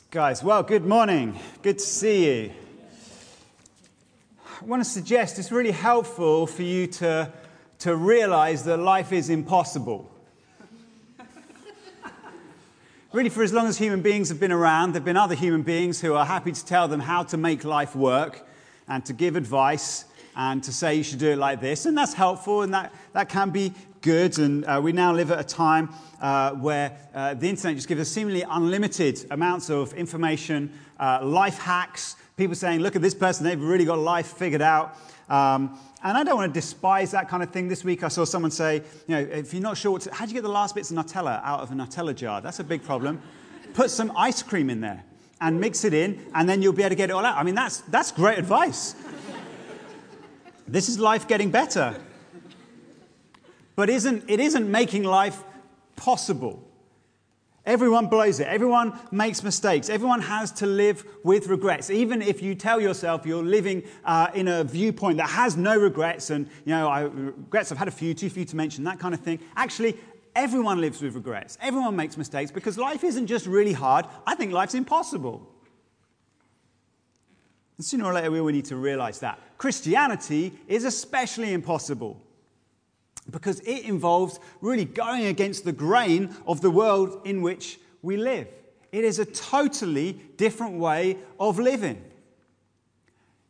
Guys, well, good morning. Good to see you. I want to suggest it's really helpful for you to, to realize that life is impossible. really, for as long as human beings have been around, there have been other human beings who are happy to tell them how to make life work and to give advice and to say you should do it like this. And that's helpful and that, that can be good. And uh, we now live at a time uh, where uh, the internet just gives us seemingly unlimited amounts of information, uh, life hacks, people saying, look at this person, they've really got life figured out. Um, and I don't want to despise that kind of thing. This week I saw someone say, you know, if you're not sure, to, how do you get the last bits of Nutella out of a Nutella jar? That's a big problem. Put some ice cream in there and mix it in, and then you'll be able to get it all out. I mean, that's, that's great advice. this is life getting better. But isn't, it isn't making life possible. Everyone blows it. Everyone makes mistakes. Everyone has to live with regrets. Even if you tell yourself you're living uh, in a viewpoint that has no regrets, and you know, I, regrets, I've had a few, too few to mention, that kind of thing. Actually, everyone lives with regrets. Everyone makes mistakes because life isn't just really hard. I think life's impossible. And sooner or later, we will need to realize that. Christianity is especially impossible because it involves really going against the grain of the world in which we live. It is a totally different way of living.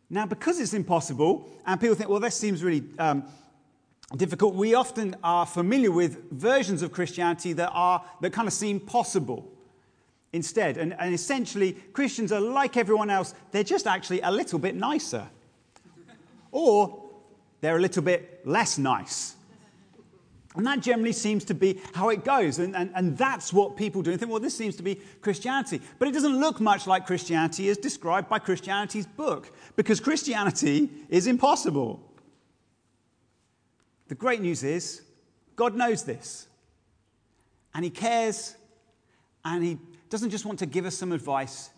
Now, because it's impossible, and people think, well, this seems really um, difficult, we often are familiar with versions of Christianity that, are, that kind of seem possible instead. And, and essentially, Christians are like everyone else, they're just actually a little bit nicer. Or they're a little bit less nice. And that generally seems to be how it goes. And, and, and that's what people do and think, well, this seems to be Christianity. But it doesn't look much like Christianity as described by Christianity's book, because Christianity is impossible. The great news is, God knows this. And He cares, and He doesn't just want to give us some advice,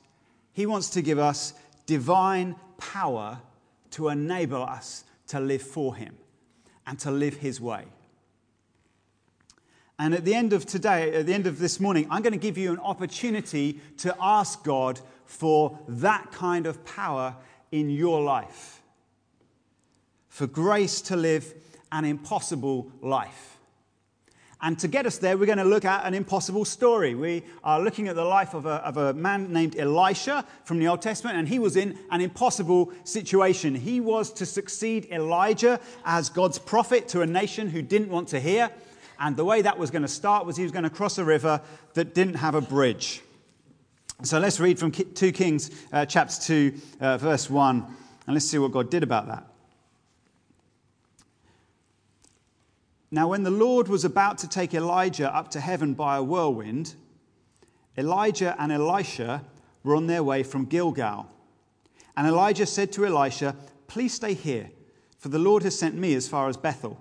He wants to give us divine power to enable us to live for Him and to live His way. And at the end of today, at the end of this morning, I'm going to give you an opportunity to ask God for that kind of power in your life. For grace to live an impossible life. And to get us there, we're going to look at an impossible story. We are looking at the life of a, of a man named Elisha from the Old Testament, and he was in an impossible situation. He was to succeed Elijah as God's prophet to a nation who didn't want to hear. And the way that was going to start was he was going to cross a river that didn't have a bridge. So let's read from 2 Kings, uh, chapter 2, uh, verse 1, and let's see what God did about that. Now, when the Lord was about to take Elijah up to heaven by a whirlwind, Elijah and Elisha were on their way from Gilgal. And Elijah said to Elisha, Please stay here, for the Lord has sent me as far as Bethel.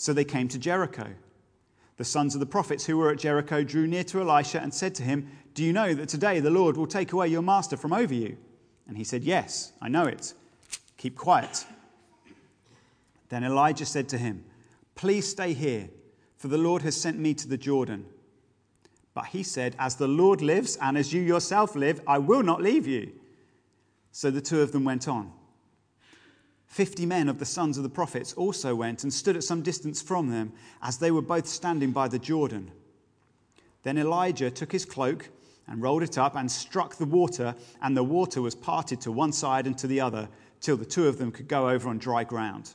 So they came to Jericho. The sons of the prophets who were at Jericho drew near to Elisha and said to him, Do you know that today the Lord will take away your master from over you? And he said, Yes, I know it. Keep quiet. Then Elijah said to him, Please stay here, for the Lord has sent me to the Jordan. But he said, As the Lord lives and as you yourself live, I will not leave you. So the two of them went on. Fifty men of the sons of the prophets also went and stood at some distance from them as they were both standing by the Jordan. Then Elijah took his cloak and rolled it up and struck the water, and the water was parted to one side and to the other till the two of them could go over on dry ground.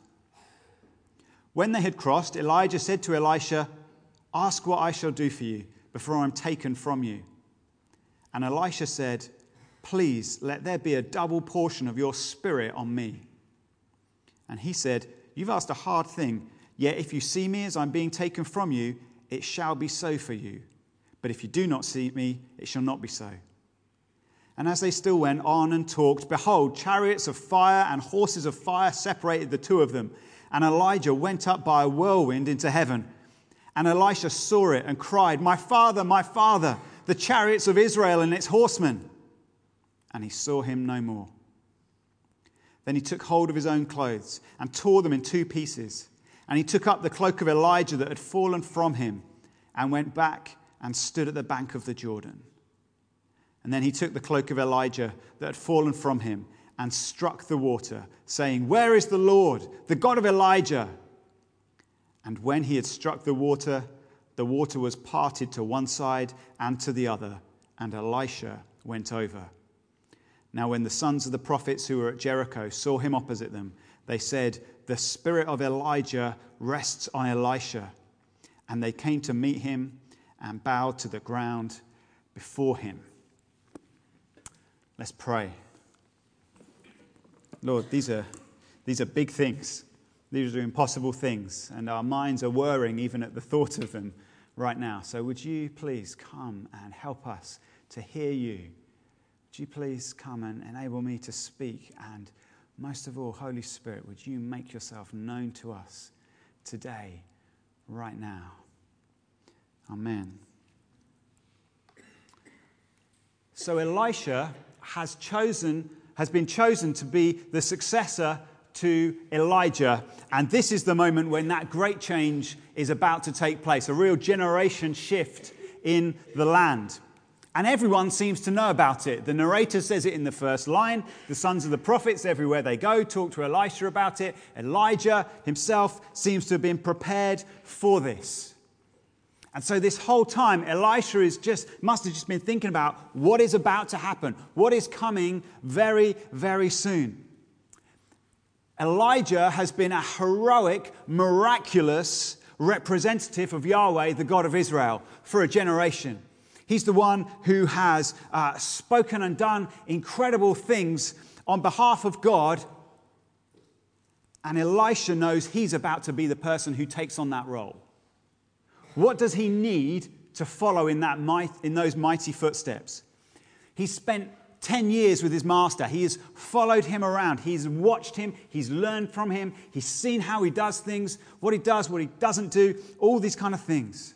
When they had crossed, Elijah said to Elisha, Ask what I shall do for you before I am taken from you. And Elisha said, Please let there be a double portion of your spirit on me. And he said, You've asked a hard thing, yet if you see me as I'm being taken from you, it shall be so for you. but if you do not see me, it shall not be so. And as they still went on and talked, behold, chariots of fire and horses of fire separated the two of them. And Elijah went up by a whirlwind into heaven. And Elisha saw it and cried, My father, my father, the chariots of Israel and its horsemen. And he saw him no more. Then he took hold of his own clothes and tore them in two pieces. And he took up the cloak of Elijah that had fallen from him and went back and stood at the bank of the Jordan. And then he took the cloak of Elijah that had fallen from him and struck the water, saying, Where is the Lord, the God of Elijah? And when he had struck the water, the water was parted to one side and to the other, and Elisha went over. Now, when the sons of the prophets who were at Jericho saw him opposite them, they said, The spirit of Elijah rests on Elisha. And they came to meet him and bowed to the ground before him. Let's pray. Lord, these are, these are big things. These are impossible things, and our minds are whirring even at the thought of them right now. So, would you please come and help us to hear you? Would you please come and enable me to speak? And most of all, Holy Spirit, would you make yourself known to us today, right now? Amen. So, Elisha has chosen has been chosen to be the successor to Elijah. And this is the moment when that great change is about to take place a real generation shift in the land. And everyone seems to know about it. The narrator says it in the first line. The sons of the prophets, everywhere they go, talk to Elisha about it. Elijah himself seems to have been prepared for this. And so this whole time, Elisha is just, must have just been thinking about what is about to happen, what is coming very, very soon. Elijah has been a heroic, miraculous representative of Yahweh, the God of Israel, for a generation. He's the one who has uh, spoken and done incredible things on behalf of God. And Elisha knows he's about to be the person who takes on that role. What does he need to follow in, that might, in those mighty footsteps? He spent 10 years with his master. He has followed him around. He's watched him. He's learned from him. He's seen how he does things, what he does, what he doesn't do, all these kind of things.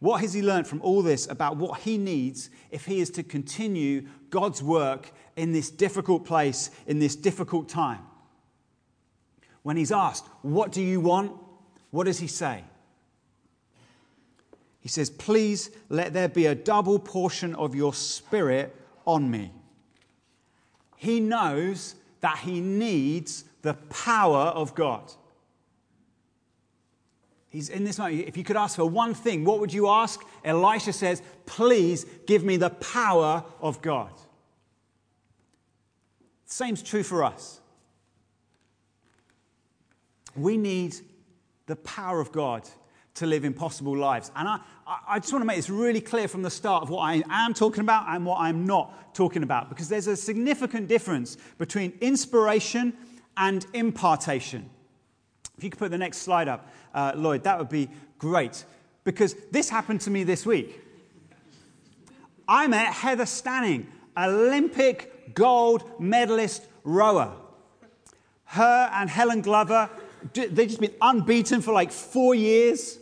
What has he learned from all this about what he needs if he is to continue God's work in this difficult place, in this difficult time? When he's asked, What do you want? What does he say? He says, Please let there be a double portion of your spirit on me. He knows that he needs the power of God. He's in this moment. If you could ask for one thing, what would you ask? Elisha says, Please give me the power of God. Same's true for us. We need the power of God to live impossible lives. And I, I just want to make this really clear from the start of what I am talking about and what I'm not talking about, because there's a significant difference between inspiration and impartation. If you could put the next slide up, uh, Lloyd, that would be great. Because this happened to me this week. I met Heather Stanning, Olympic gold medalist rower. Her and Helen Glover, they've just been unbeaten for like four years.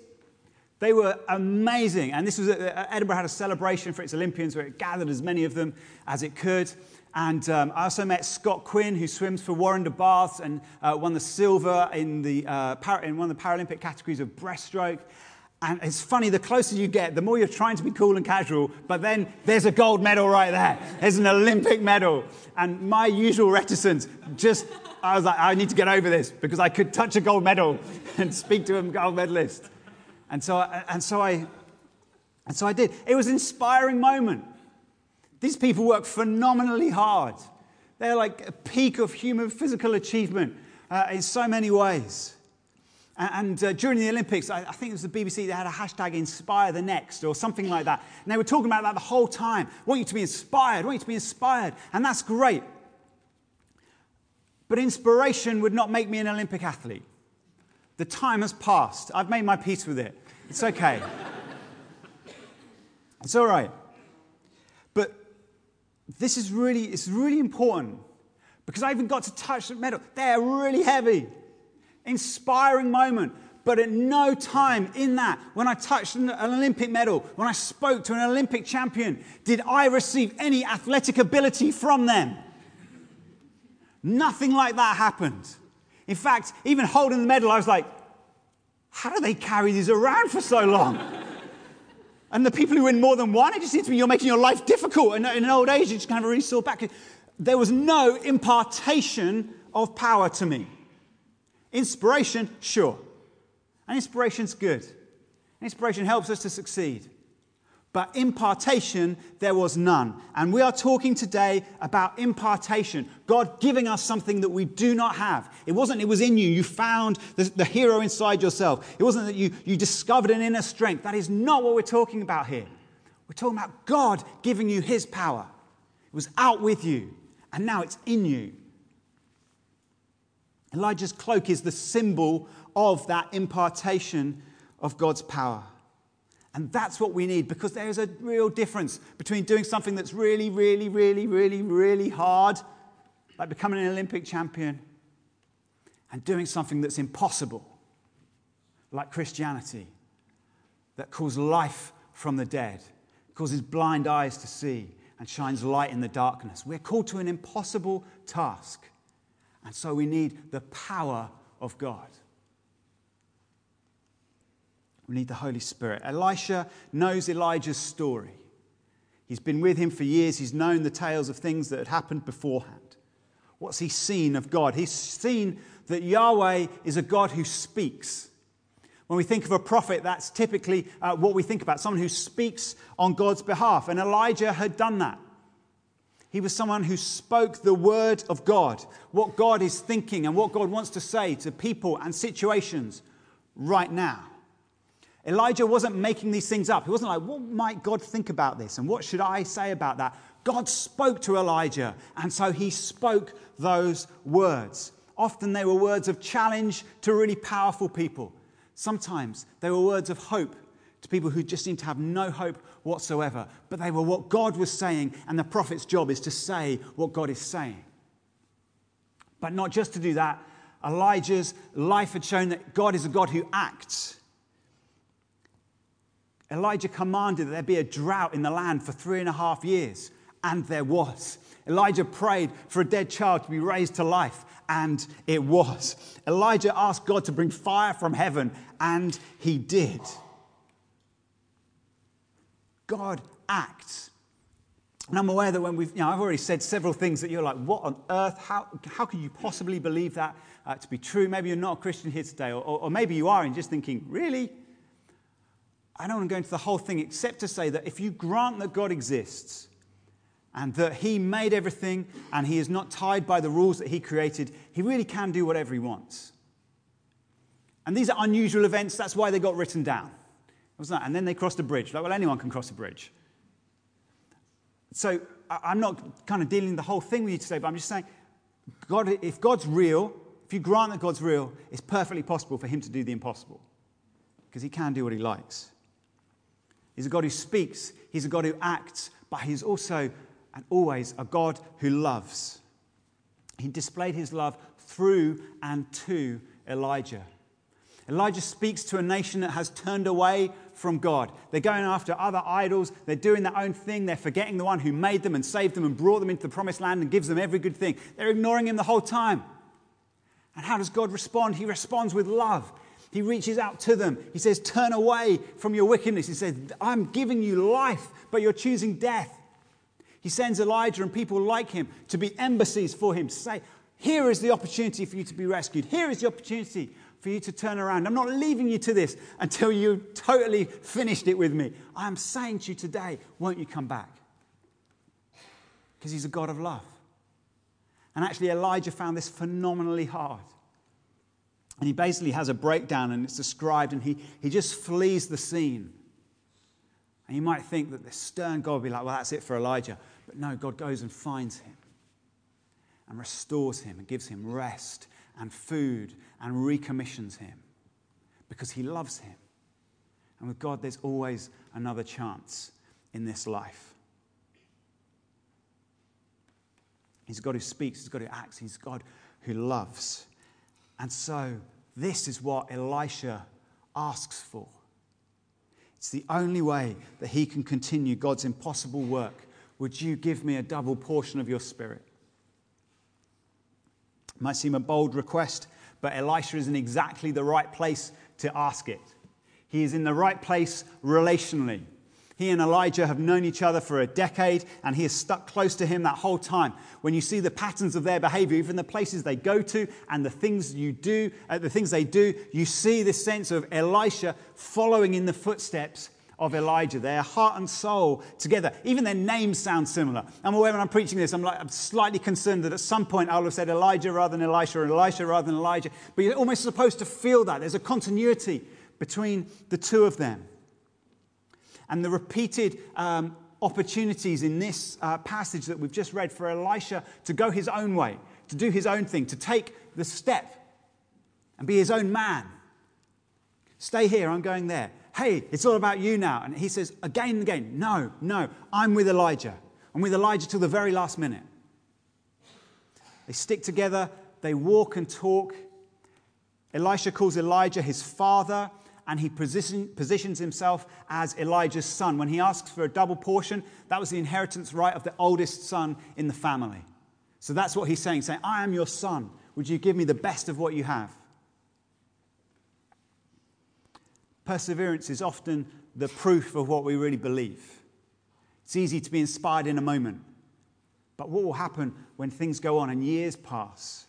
They were amazing. And this was, a, Edinburgh had a celebration for its Olympians where it gathered as many of them as it could. And um, I also met Scott Quinn, who swims for Warrender Baths and uh, won the silver in, the, uh, para- in one of the Paralympic categories of breaststroke. And it's funny, the closer you get, the more you're trying to be cool and casual, but then there's a gold medal right there. There's an Olympic medal. And my usual reticence just, I was like, I need to get over this because I could touch a gold medal and speak to a gold medalist. And so, and so I, and so I did. It was an inspiring moment. These people work phenomenally hard. They're like a peak of human physical achievement uh, in so many ways. And, and uh, during the Olympics, I, I, think it was the BBC, they had a hashtag inspire the next or something like that. And they were talking about that the whole time. Want you to be inspired, want you to be inspired. And that's great. But inspiration would not make me an Olympic athlete. The time has passed. I've made my peace with it. It's okay. It's all right. This is really, it's really important because I even got to touch the medal. They're really heavy. Inspiring moment. But at no time in that, when I touched an Olympic medal, when I spoke to an Olympic champion, did I receive any athletic ability from them. Nothing like that happened. In fact, even holding the medal, I was like, how do they carry these around for so long? And the people who win more than one, it just seems to me you're making your life difficult. And in an old age, you just kind of really sore back. There was no impartation of power to me. Inspiration, sure. And inspiration's good. Inspiration helps us to succeed. But impartation, there was none. And we are talking today about impartation. God giving us something that we do not have. It wasn't, it was in you. You found the, the, hero inside yourself. It wasn't that you, you discovered an inner strength. That is not what we're talking about here. We're talking about God giving you his power. It was out with you, and now it's in you. Elijah's cloak is the symbol of that impartation of God's power. And that's what we need because there is a real difference between doing something that's really, really, really, really, really hard, like becoming an Olympic champion, and doing something that's impossible, like Christianity, that calls life from the dead, causes blind eyes to see, and shines light in the darkness. We're called to an impossible task. And so we need the power of God. We need the Holy Spirit. Elisha knows Elijah's story. He's been with him for years. He's known the tales of things that had happened beforehand. What's he seen of God? He's seen that Yahweh is a God who speaks. When we think of a prophet, that's typically uh, what we think about someone who speaks on God's behalf. And Elijah had done that. He was someone who spoke the word of God, what God is thinking and what God wants to say to people and situations right now. Elijah wasn't making these things up. He wasn't like, what might God think about this? And what should I say about that? God spoke to Elijah, and so he spoke those words. Often they were words of challenge to really powerful people. Sometimes they were words of hope to people who just seemed to have no hope whatsoever. But they were what God was saying, and the prophet's job is to say what God is saying. But not just to do that, Elijah's life had shown that God is a God who acts. Elijah commanded that there be a drought in the land for three and a half years, and there was. Elijah prayed for a dead child to be raised to life, and it was. Elijah asked God to bring fire from heaven, and he did. God acts. And I'm aware that when we've, you know, I've already said several things that you're like, what on earth? How, how can you possibly believe that uh, to be true? Maybe you're not a Christian here today, or, or, or maybe you are and just thinking, really? I don't want to go into the whole thing except to say that if you grant that God exists and that He made everything and He is not tied by the rules that He created, He really can do whatever He wants. And these are unusual events, that's why they got written down. Wasn't that? And then they crossed a bridge. Like, well, anyone can cross a bridge. So I'm not kind of dealing the whole thing with you today, but I'm just saying, God, if God's real, if you grant that God's real, it's perfectly possible for Him to do the impossible because He can do what He likes. He's a God who speaks, He's a God who acts, but He's also and always a God who loves. He displayed His love through and to Elijah. Elijah speaks to a nation that has turned away from God. They're going after other idols. They're doing their own thing. They're forgetting the one who made them and saved them and brought them into the promised land and gives them every good thing. They're ignoring him the whole time. And how does God respond? He responds with love. He reaches out to them. He says, Turn away from your wickedness. He says, I'm giving you life, but you're choosing death. He sends Elijah and people like him to be embassies for him to say, Here is the opportunity for you to be rescued. Here is the opportunity for you to turn around. I'm not leaving you to this until you totally finished it with me. I am saying to you today, won't you come back? Because he's a God of love. And actually, Elijah found this phenomenally hard. And he basically has a breakdown and it's described, and he, he just flees the scene. And you might think that the stern God would be like, well, that's it for Elijah. But no, God goes and finds him and restores him and gives him rest and food and recommissions him because he loves him. And with God, there's always another chance. in this life. He's God who speaks, he's God who acts, he's God who loves. And so, this is what Elisha asks for. It's the only way that he can continue God's impossible work. Would you give me a double portion of your spirit? It might seem a bold request, but Elisha is in exactly the right place to ask it. He is in the right place relationally. He and Elijah have known each other for a decade, and he has stuck close to him that whole time. When you see the patterns of their behavior, even the places they go to and the things you do, uh, the things they do, you see this sense of Elisha following in the footsteps of Elijah, their heart and soul together. Even their names sound similar. I'm aware when I'm preaching this, I'm, like, I'm slightly concerned that at some point I'll have said Elijah rather than Elisha, or Elisha rather than Elijah. But you're almost supposed to feel that. There's a continuity between the two of them. And the repeated um, opportunities in this uh, passage that we've just read for Elisha to go his own way, to do his own thing, to take the step and be his own man. Stay here, I'm going there. Hey, it's all about you now. And he says again and again, No, no, I'm with Elijah. I'm with Elijah till the very last minute. They stick together, they walk and talk. Elisha calls Elijah his father and he position, positions himself as Elijah's son. When he asks for a double portion, that was the inheritance right of the oldest son in the family. So that's what he's saying, saying, I am your son. Would you give me the best of what you have? Perseverance is often the proof of what we really believe. It's easy to be inspired in a moment. But what will happen when things go on and years pass?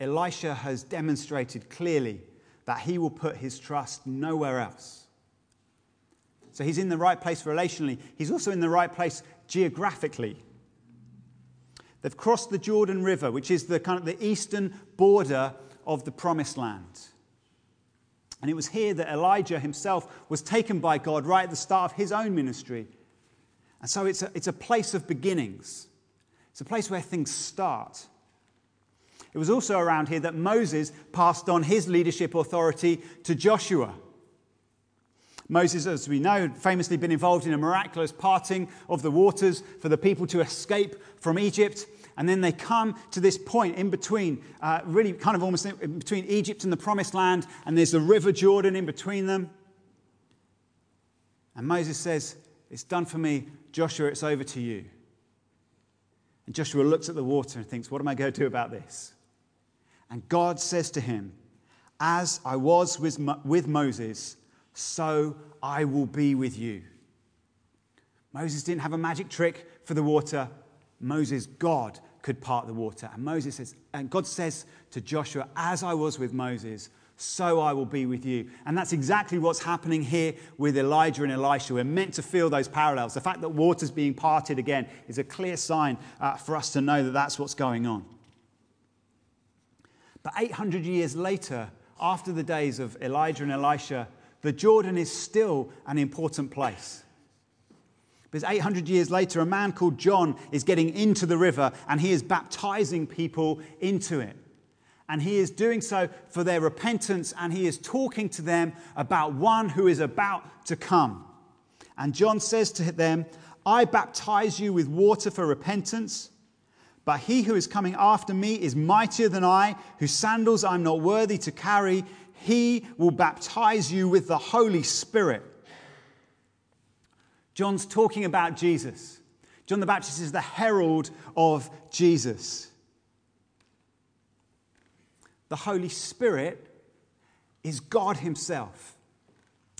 Elisha has demonstrated clearly that he will put his trust nowhere else. So he's in the right place relationally, he's also in the right place geographically. They've crossed the Jordan River, which is the kind of the eastern border of the promised land. And it was here that Elijah himself was taken by God right at the start of his own ministry. And so it's a, it's a place of beginnings. It's a place where things start. It was also around here that Moses passed on his leadership authority to Joshua. Moses, as we know, famously been involved in a miraculous parting of the waters for the people to escape from Egypt. And then they come to this point in between, uh, really kind of almost in between Egypt and the promised land, and there's the river Jordan in between them. And Moses says, It's done for me. Joshua, it's over to you. And Joshua looks at the water and thinks, What am I going to do about this? And God says to him, As I was with, with Moses, so I will be with you. Moses didn't have a magic trick for the water. Moses, God, could part the water. And Moses says, and God says to Joshua, As I was with Moses, so I will be with you. And that's exactly what's happening here with Elijah and Elisha. We're meant to feel those parallels. The fact that water's being parted again is a clear sign uh, for us to know that that's what's going on. But 800 years later, after the days of Elijah and Elisha, the Jordan is still an important place. Because 800 years later, a man called John is getting into the river and he is baptizing people into it. And he is doing so for their repentance and he is talking to them about one who is about to come. And John says to them, I baptize you with water for repentance. But he who is coming after me is mightier than I, whose sandals I'm not worthy to carry. He will baptize you with the Holy Spirit. John's talking about Jesus. John the Baptist is the herald of Jesus. The Holy Spirit is God Himself.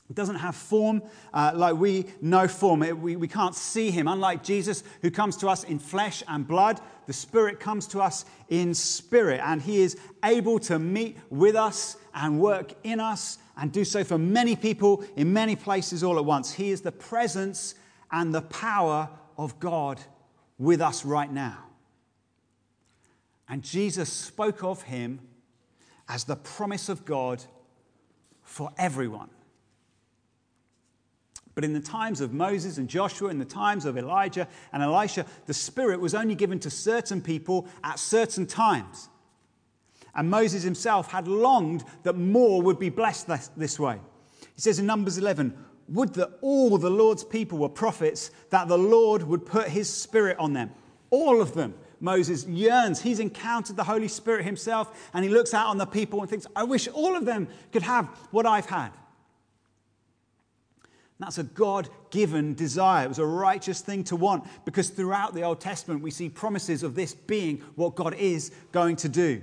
It doesn't have form uh, like we know form. It, we, we can't see him. Unlike Jesus, who comes to us in flesh and blood, the Spirit comes to us in spirit. And he is able to meet with us and work in us and do so for many people in many places all at once. He is the presence and the power of God with us right now. And Jesus spoke of him as the promise of God for everyone. But in the times of Moses and Joshua, in the times of Elijah and Elisha, the Spirit was only given to certain people at certain times. And Moses himself had longed that more would be blessed this, way. He says in Numbers 11, would that all the Lord's people were prophets, that the Lord would put his spirit on them. All of them. Moses yearns. He's encountered the Holy Spirit himself, and he looks out on the people and thinks, I wish all of them could have what I've had. That's a God given desire. It was a righteous thing to want because throughout the Old Testament we see promises of this being what God is going to do.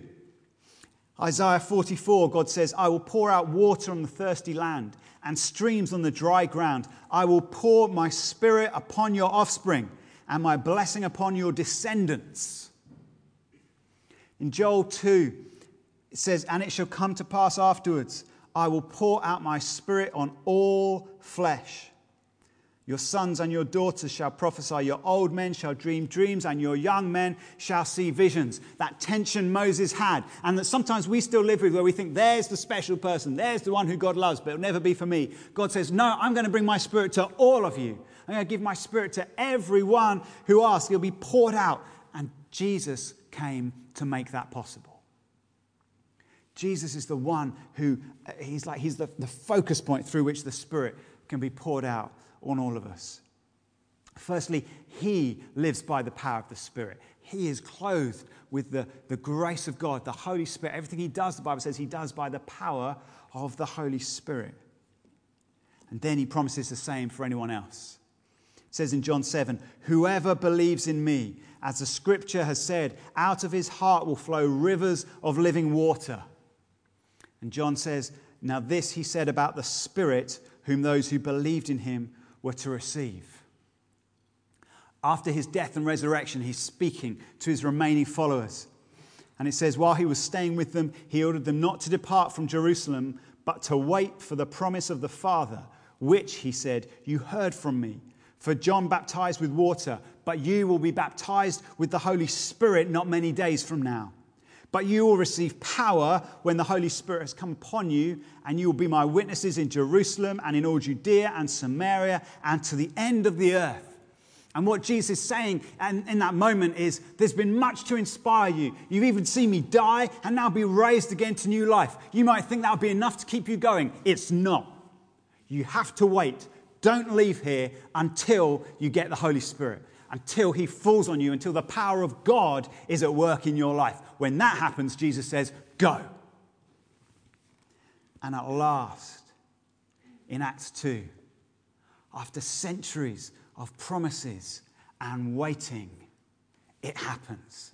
Isaiah 44, God says, I will pour out water on the thirsty land and streams on the dry ground. I will pour my spirit upon your offspring and my blessing upon your descendants. In Joel 2, it says, And it shall come to pass afterwards, I will pour out my spirit on all flesh. Your sons and your daughters shall prophesy, your old men shall dream dreams, and your young men shall see visions. That tension Moses had, and that sometimes we still live with, where we think, there's the special person, there's the one who God loves, but it'll never be for me. God says, No, I'm going to bring my spirit to all of you. I'm going to give my spirit to everyone who asks. It'll be poured out. And Jesus came to make that possible. Jesus is the one who, uh, he's like, he's the, the focus point through which the Spirit can be poured out on all of us. Firstly, he lives by the power of the Spirit. He is clothed with the, the grace of God, the Holy Spirit. Everything he does, the Bible says, he does by the power of the Holy Spirit. And then he promises the same for anyone else. It says in John 7 Whoever believes in me, as the scripture has said, out of his heart will flow rivers of living water. And John says, Now this he said about the Spirit, whom those who believed in him were to receive. After his death and resurrection, he's speaking to his remaining followers. And it says, While he was staying with them, he ordered them not to depart from Jerusalem, but to wait for the promise of the Father, which, he said, you heard from me. For John baptized with water, but you will be baptized with the Holy Spirit not many days from now. But you will receive power when the Holy Spirit has come upon you, and you will be my witnesses in Jerusalem and in all Judea and Samaria and to the end of the earth. And what Jesus is saying in that moment is there's been much to inspire you. You've even seen me die and now be raised again to new life. You might think that would be enough to keep you going. It's not. You have to wait. Don't leave here until you get the Holy Spirit until he falls on you, until the power of God is at work in your life. When that happens, Jesus says, Go. And at last, in Acts 2, after centuries of promises and waiting, it happens.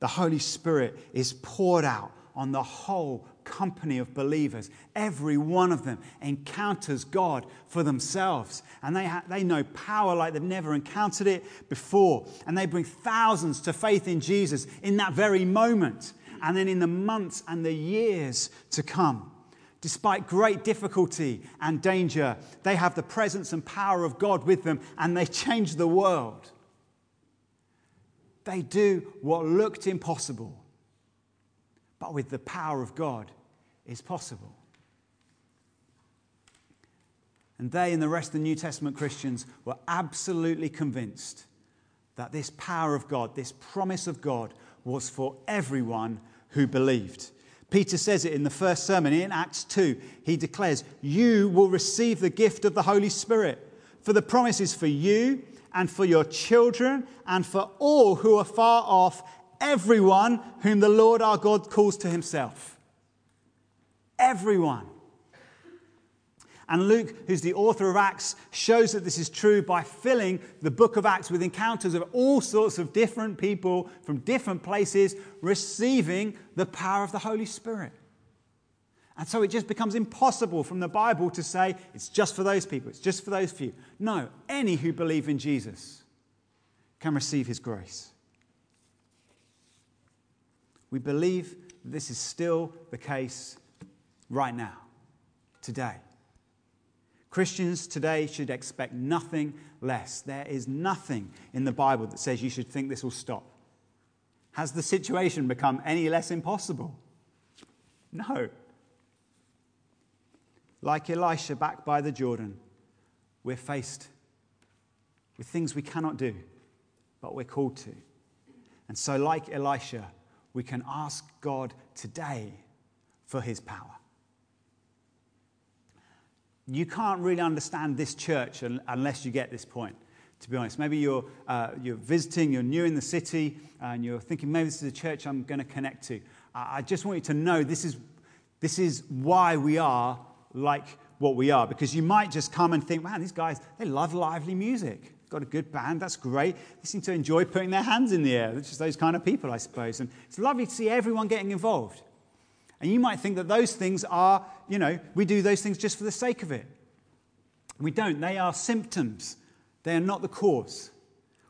The Holy Spirit is poured out on the whole company of believers. Every one of them encounters God for themselves. And they, ha- they know power like they've never encountered it before. And they bring thousands to faith in Jesus in that very moment. And then in the months and the years to come. Despite great difficulty and danger, they have the presence and power of God with them and they change the world. They do what looked impossible, but with the power of God, is possible. And they and the rest of the New Testament Christians were absolutely convinced that this power of God, this promise of God, was for everyone who believed. Peter says it in the first sermon in Acts 2. He declares, You will receive the gift of the Holy Spirit, for the promise is for you and for your children and for all who are far off, everyone whom the Lord our God calls to himself. Everyone. And Luke, who's the author of Acts, shows that this is true by filling the book of Acts with encounters of all sorts of different people from different places receiving the power of the Holy Spirit. And so it just becomes impossible from the Bible to say it's just for those people, it's just for those few. No, any who believe in Jesus can receive his grace. We believe this is still the case right now, today. Christians today should expect nothing less. There is nothing in the Bible that says you should think this will stop. Has the situation become any less impossible? No. Like Elisha back by the Jordan, we're faced with things we cannot do, but we're called to. And so, like Elisha, we can ask God today for his power. You can't really understand this church unless you get this point, to be honest. Maybe you're, uh, you're visiting, you're new in the city, and you're thinking, maybe this is a church I'm going to connect to. I just want you to know this is, this is why we are like what we are. Because you might just come and think, man, these guys, they love lively music. Got a good band, that's great. They seem to enjoy putting their hands in the air. It's just those kind of people, I suppose. And it's lovely to see everyone getting involved. And you might think that those things are, you know, we do those things just for the sake of it. We don't. They are symptoms, they are not the cause.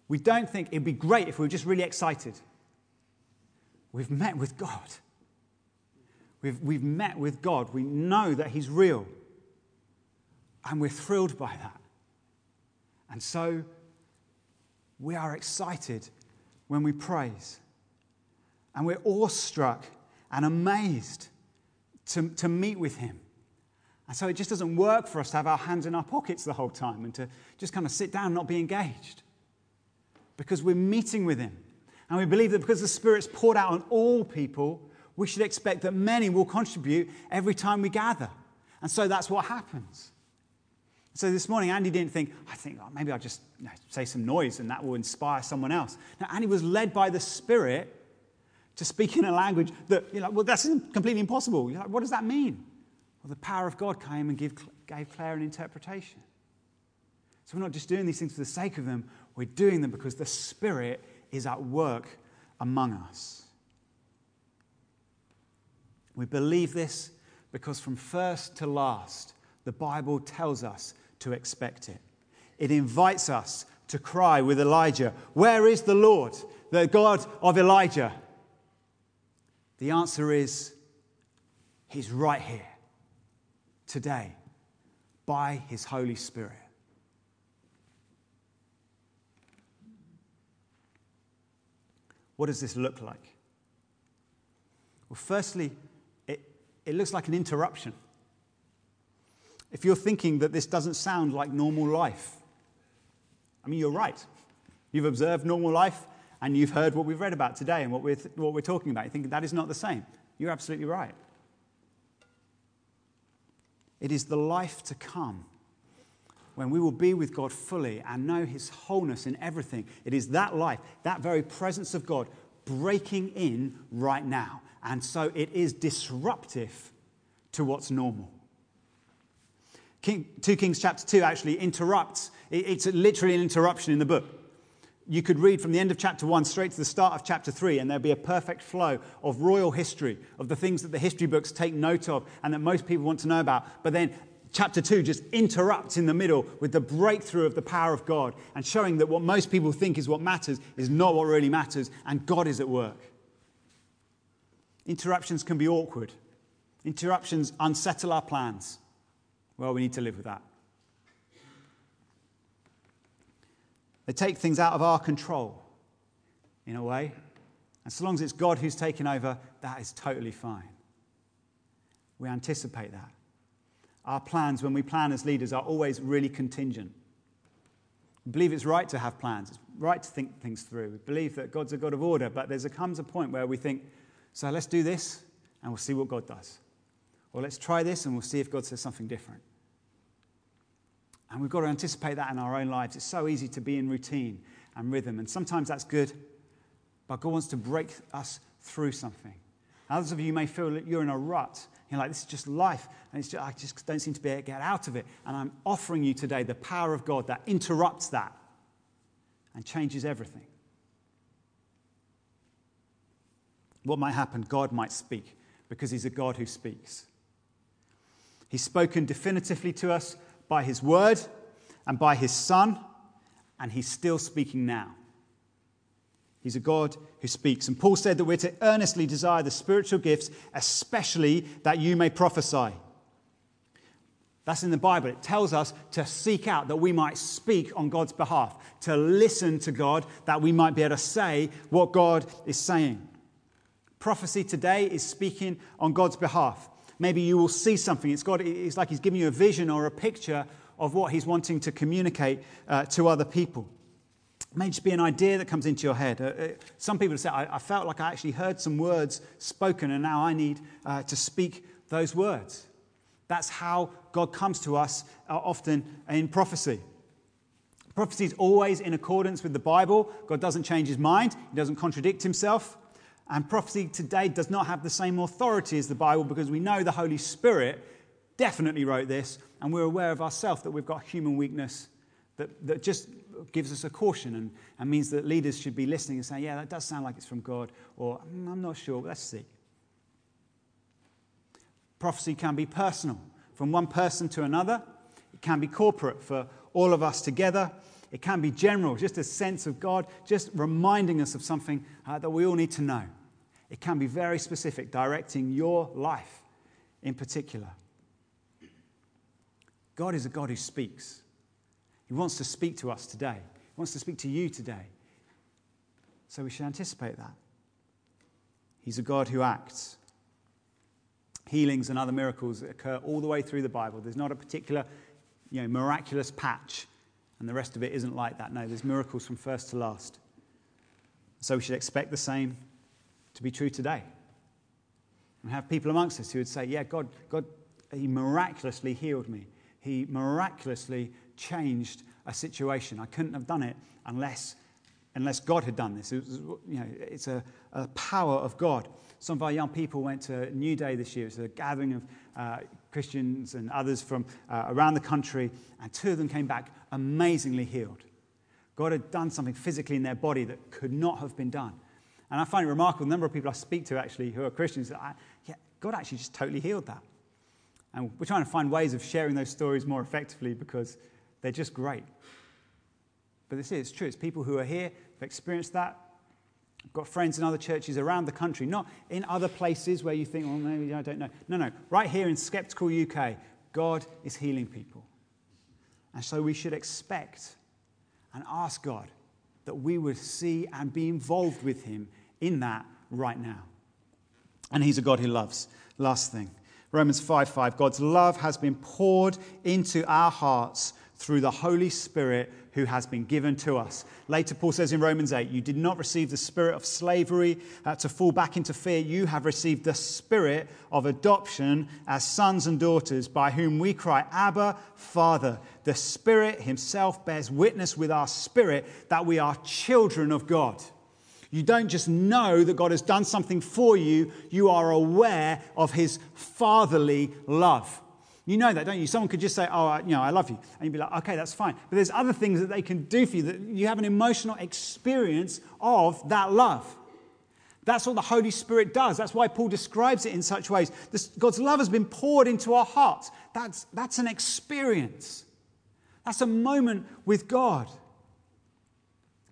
We don't think it'd be great if we were just really excited. We've met with God. We've, we've met with God. We know that He's real. And we're thrilled by that. And so we are excited when we praise. And we're awestruck and amazed to, to meet with Him. And so it just doesn't work for us to have our hands in our pockets the whole time and to just kind of sit down and not be engaged. Because we're meeting with Him. And we believe that because the Spirit's poured out on all people, we should expect that many will contribute every time we gather. And so that's what happens. So this morning, Andy didn't think, I think oh, maybe I'll just you know, say some noise and that will inspire someone else. Now, Andy was led by the Spirit to speak in a language that, you're like, well, that's completely impossible. Like, what does that mean? Well, the power of God came and give, gave Claire an interpretation. So we're not just doing these things for the sake of them, we're doing them because the Spirit is at work among us. We believe this because from first to last, the Bible tells us to expect it. It invites us to cry with Elijah, Where is the Lord, the God of Elijah? The answer is, He's right here, today, by His Holy Spirit. What does this look like? Well, firstly, it, it looks like an interruption. If you're thinking that this doesn't sound like normal life, I mean, you're right. You've observed normal life and you've heard what we've read about today and what we're, what we're talking about. You think that is not the same. You're absolutely right. It is the life to come when we will be with God fully and know His wholeness in everything. It is that life, that very presence of God breaking in right now. And so it is disruptive to what's normal. King, 2 Kings chapter 2 actually interrupts, it's literally an interruption in the book. You could read from the end of chapter 1 straight to the start of chapter 3, and there'd be a perfect flow of royal history, of the things that the history books take note of and that most people want to know about. But then chapter 2 just interrupts in the middle with the breakthrough of the power of God and showing that what most people think is what matters is not what really matters, and God is at work. Interruptions can be awkward, interruptions unsettle our plans. Well, we need to live with that. They take things out of our control, in a way. And so long as it's God who's taken over, that is totally fine. We anticipate that. Our plans, when we plan as leaders, are always really contingent. We believe it's right to have plans, it's right to think things through. We believe that God's a God of order, but there comes a point where we think, so let's do this and we'll see what God does. Or let's try this and we'll see if God says something different. And we've got to anticipate that in our own lives. It's so easy to be in routine and rhythm, and sometimes that's good, but God wants to break us through something. Others of you may feel that you're in a rut. You're like, this is just life, and just, I just don't seem to be able to get out of it. And I'm offering you today the power of God that interrupts that and changes everything. What might happen? God might speak because He's a God who speaks. He's spoken definitively to us by his word and by his son, and he's still speaking now. He's a God who speaks. And Paul said that we're to earnestly desire the spiritual gifts, especially that you may prophesy. That's in the Bible. It tells us to seek out that we might speak on God's behalf, to listen to God, that we might be able to say what God is saying. Prophecy today is speaking on God's behalf. Maybe you will see something. It's, got, it's like He's giving you a vision or a picture of what He's wanting to communicate uh, to other people. It may just be an idea that comes into your head. Uh, uh, some people say, I, I, felt like I actually heard some words spoken, and now I need uh, to speak those words. That's how God comes to us uh, often in prophecy. Prophecy is always in accordance with the Bible. God doesn't change his mind, he doesn't contradict himself. And prophecy today does not have the same authority as the Bible because we know the Holy Spirit definitely wrote this, and we're aware of ourselves that we've got human weakness that, that just gives us a caution and, and means that leaders should be listening and saying, Yeah, that does sound like it's from God, or mm, I'm not sure, let's see. Prophecy can be personal, from one person to another. It can be corporate for all of us together. It can be general, just a sense of God, just reminding us of something uh, that we all need to know. It can be very specific, directing your life in particular. God is a God who speaks. He wants to speak to us today, He wants to speak to you today. So we should anticipate that. He's a God who acts. Healings and other miracles occur all the way through the Bible. There's not a particular you know, miraculous patch, and the rest of it isn't like that. No, there's miracles from first to last. So we should expect the same to be true today. And have people amongst us who would say, Yeah, God, God, He miraculously healed me. He miraculously changed a situation. I couldn't have done it unless, unless God had done this. It was, you know, it's a, a power of God. Some of our young people went to New Day this year. It's a gathering of uh, Christians and others from uh, around the country, and two of them came back amazingly healed. God had done something physically in their body that could not have been done. And I find it remarkable, the number of people I speak to actually who are Christians, I, yeah, God actually just totally healed that. And we're trying to find ways of sharing those stories more effectively because they're just great. But this is true. It's people who are here, have experienced that. I've got friends in other churches around the country, not in other places where you think, well, maybe I don't know. No, no. Right here in Skeptical UK, God is healing people. And so we should expect and ask God that we would see and be involved with Him in that right now. And He's a God who loves. Last thing Romans 5 5 God's love has been poured into our hearts through the Holy Spirit who has been given to us. Later, Paul says in Romans 8, You did not receive the spirit of slavery uh, to fall back into fear. You have received the spirit of adoption as sons and daughters, by whom we cry, Abba, Father. The Spirit Himself bears witness with our spirit that we are children of God. You don't just know that God has done something for you, you are aware of His fatherly love. You know that, don't you? Someone could just say, Oh, you know, I love you. And you'd be like, Okay, that's fine. But there's other things that they can do for you that you have an emotional experience of that love. That's what the Holy Spirit does. That's why Paul describes it in such ways. This, God's love has been poured into our hearts. That's, that's an experience. That's a moment with God.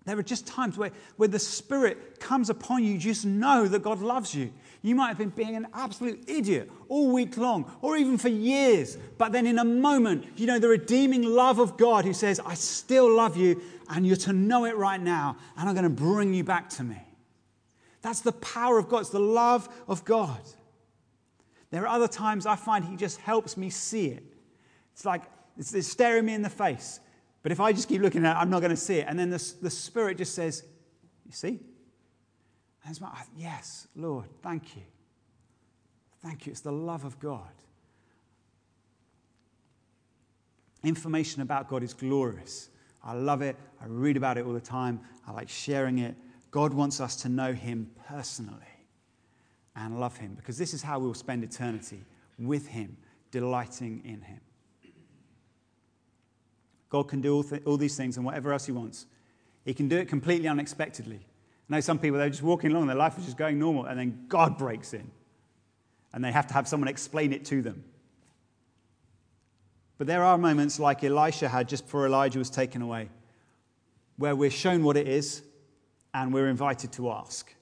There are just times where, where the Spirit comes upon you, just know that God loves you. You might have been being an absolute idiot all week long or even for years, but then in a moment, you know, the redeeming love of God who says, I still love you, and you're to know it right now, and I'm going to bring you back to me. That's the power of God, it's the love of God. There are other times I find He just helps me see it. It's like it's, it's staring me in the face. But if I just keep looking at it, I'm not going to see it. And then the, the Spirit just says, You see? And like, Yes, Lord, thank you. Thank you. It's the love of God. Information about God is glorious. I love it. I read about it all the time. I like sharing it. God wants us to know Him personally and love Him because this is how we'll spend eternity with Him, delighting in Him. God can do all, th- all these things and whatever else He wants. He can do it completely unexpectedly. I know some people, they're just walking along, their life is just going normal, and then God breaks in. And they have to have someone explain it to them. But there are moments like Elisha had just before Elijah was taken away, where we're shown what it is and we're invited to ask.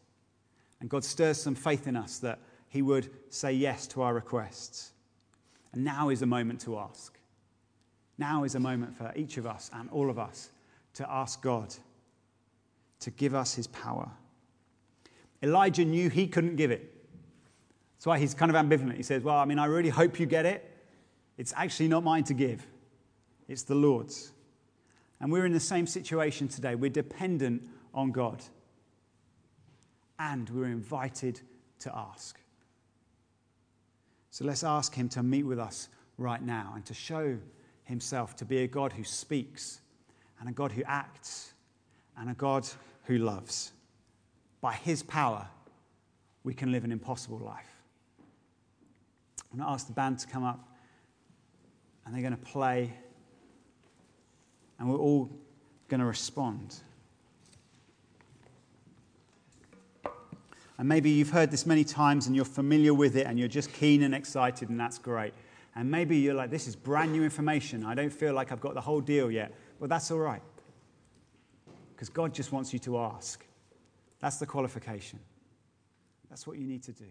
And God stirs some faith in us that He would say yes to our requests. And now is the moment to ask. Now is a moment for each of us and all of us to ask God to give us his power. Elijah knew he couldn't give it. That's why he's kind of ambivalent. He says, Well, I mean, I really hope you get it. It's actually not mine to give, it's the Lord's. And we're in the same situation today. We're dependent on God. And we're invited to ask. So let's ask Him to meet with us right now and to show himself to be a God who speaks and a God who acts and a God who loves. By his power, we can live an impossible life. I'm going to ask the band to come up and they're going to play, and we're all going to respond. And maybe you've heard this many times and you're familiar with it and you're just keen and excited, and that's great. And maybe you're like, this is brand new information. I don't feel like I've got the whole deal yet. Well, that's all right. Because God just wants you to ask. That's the qualification. That's what you need to do.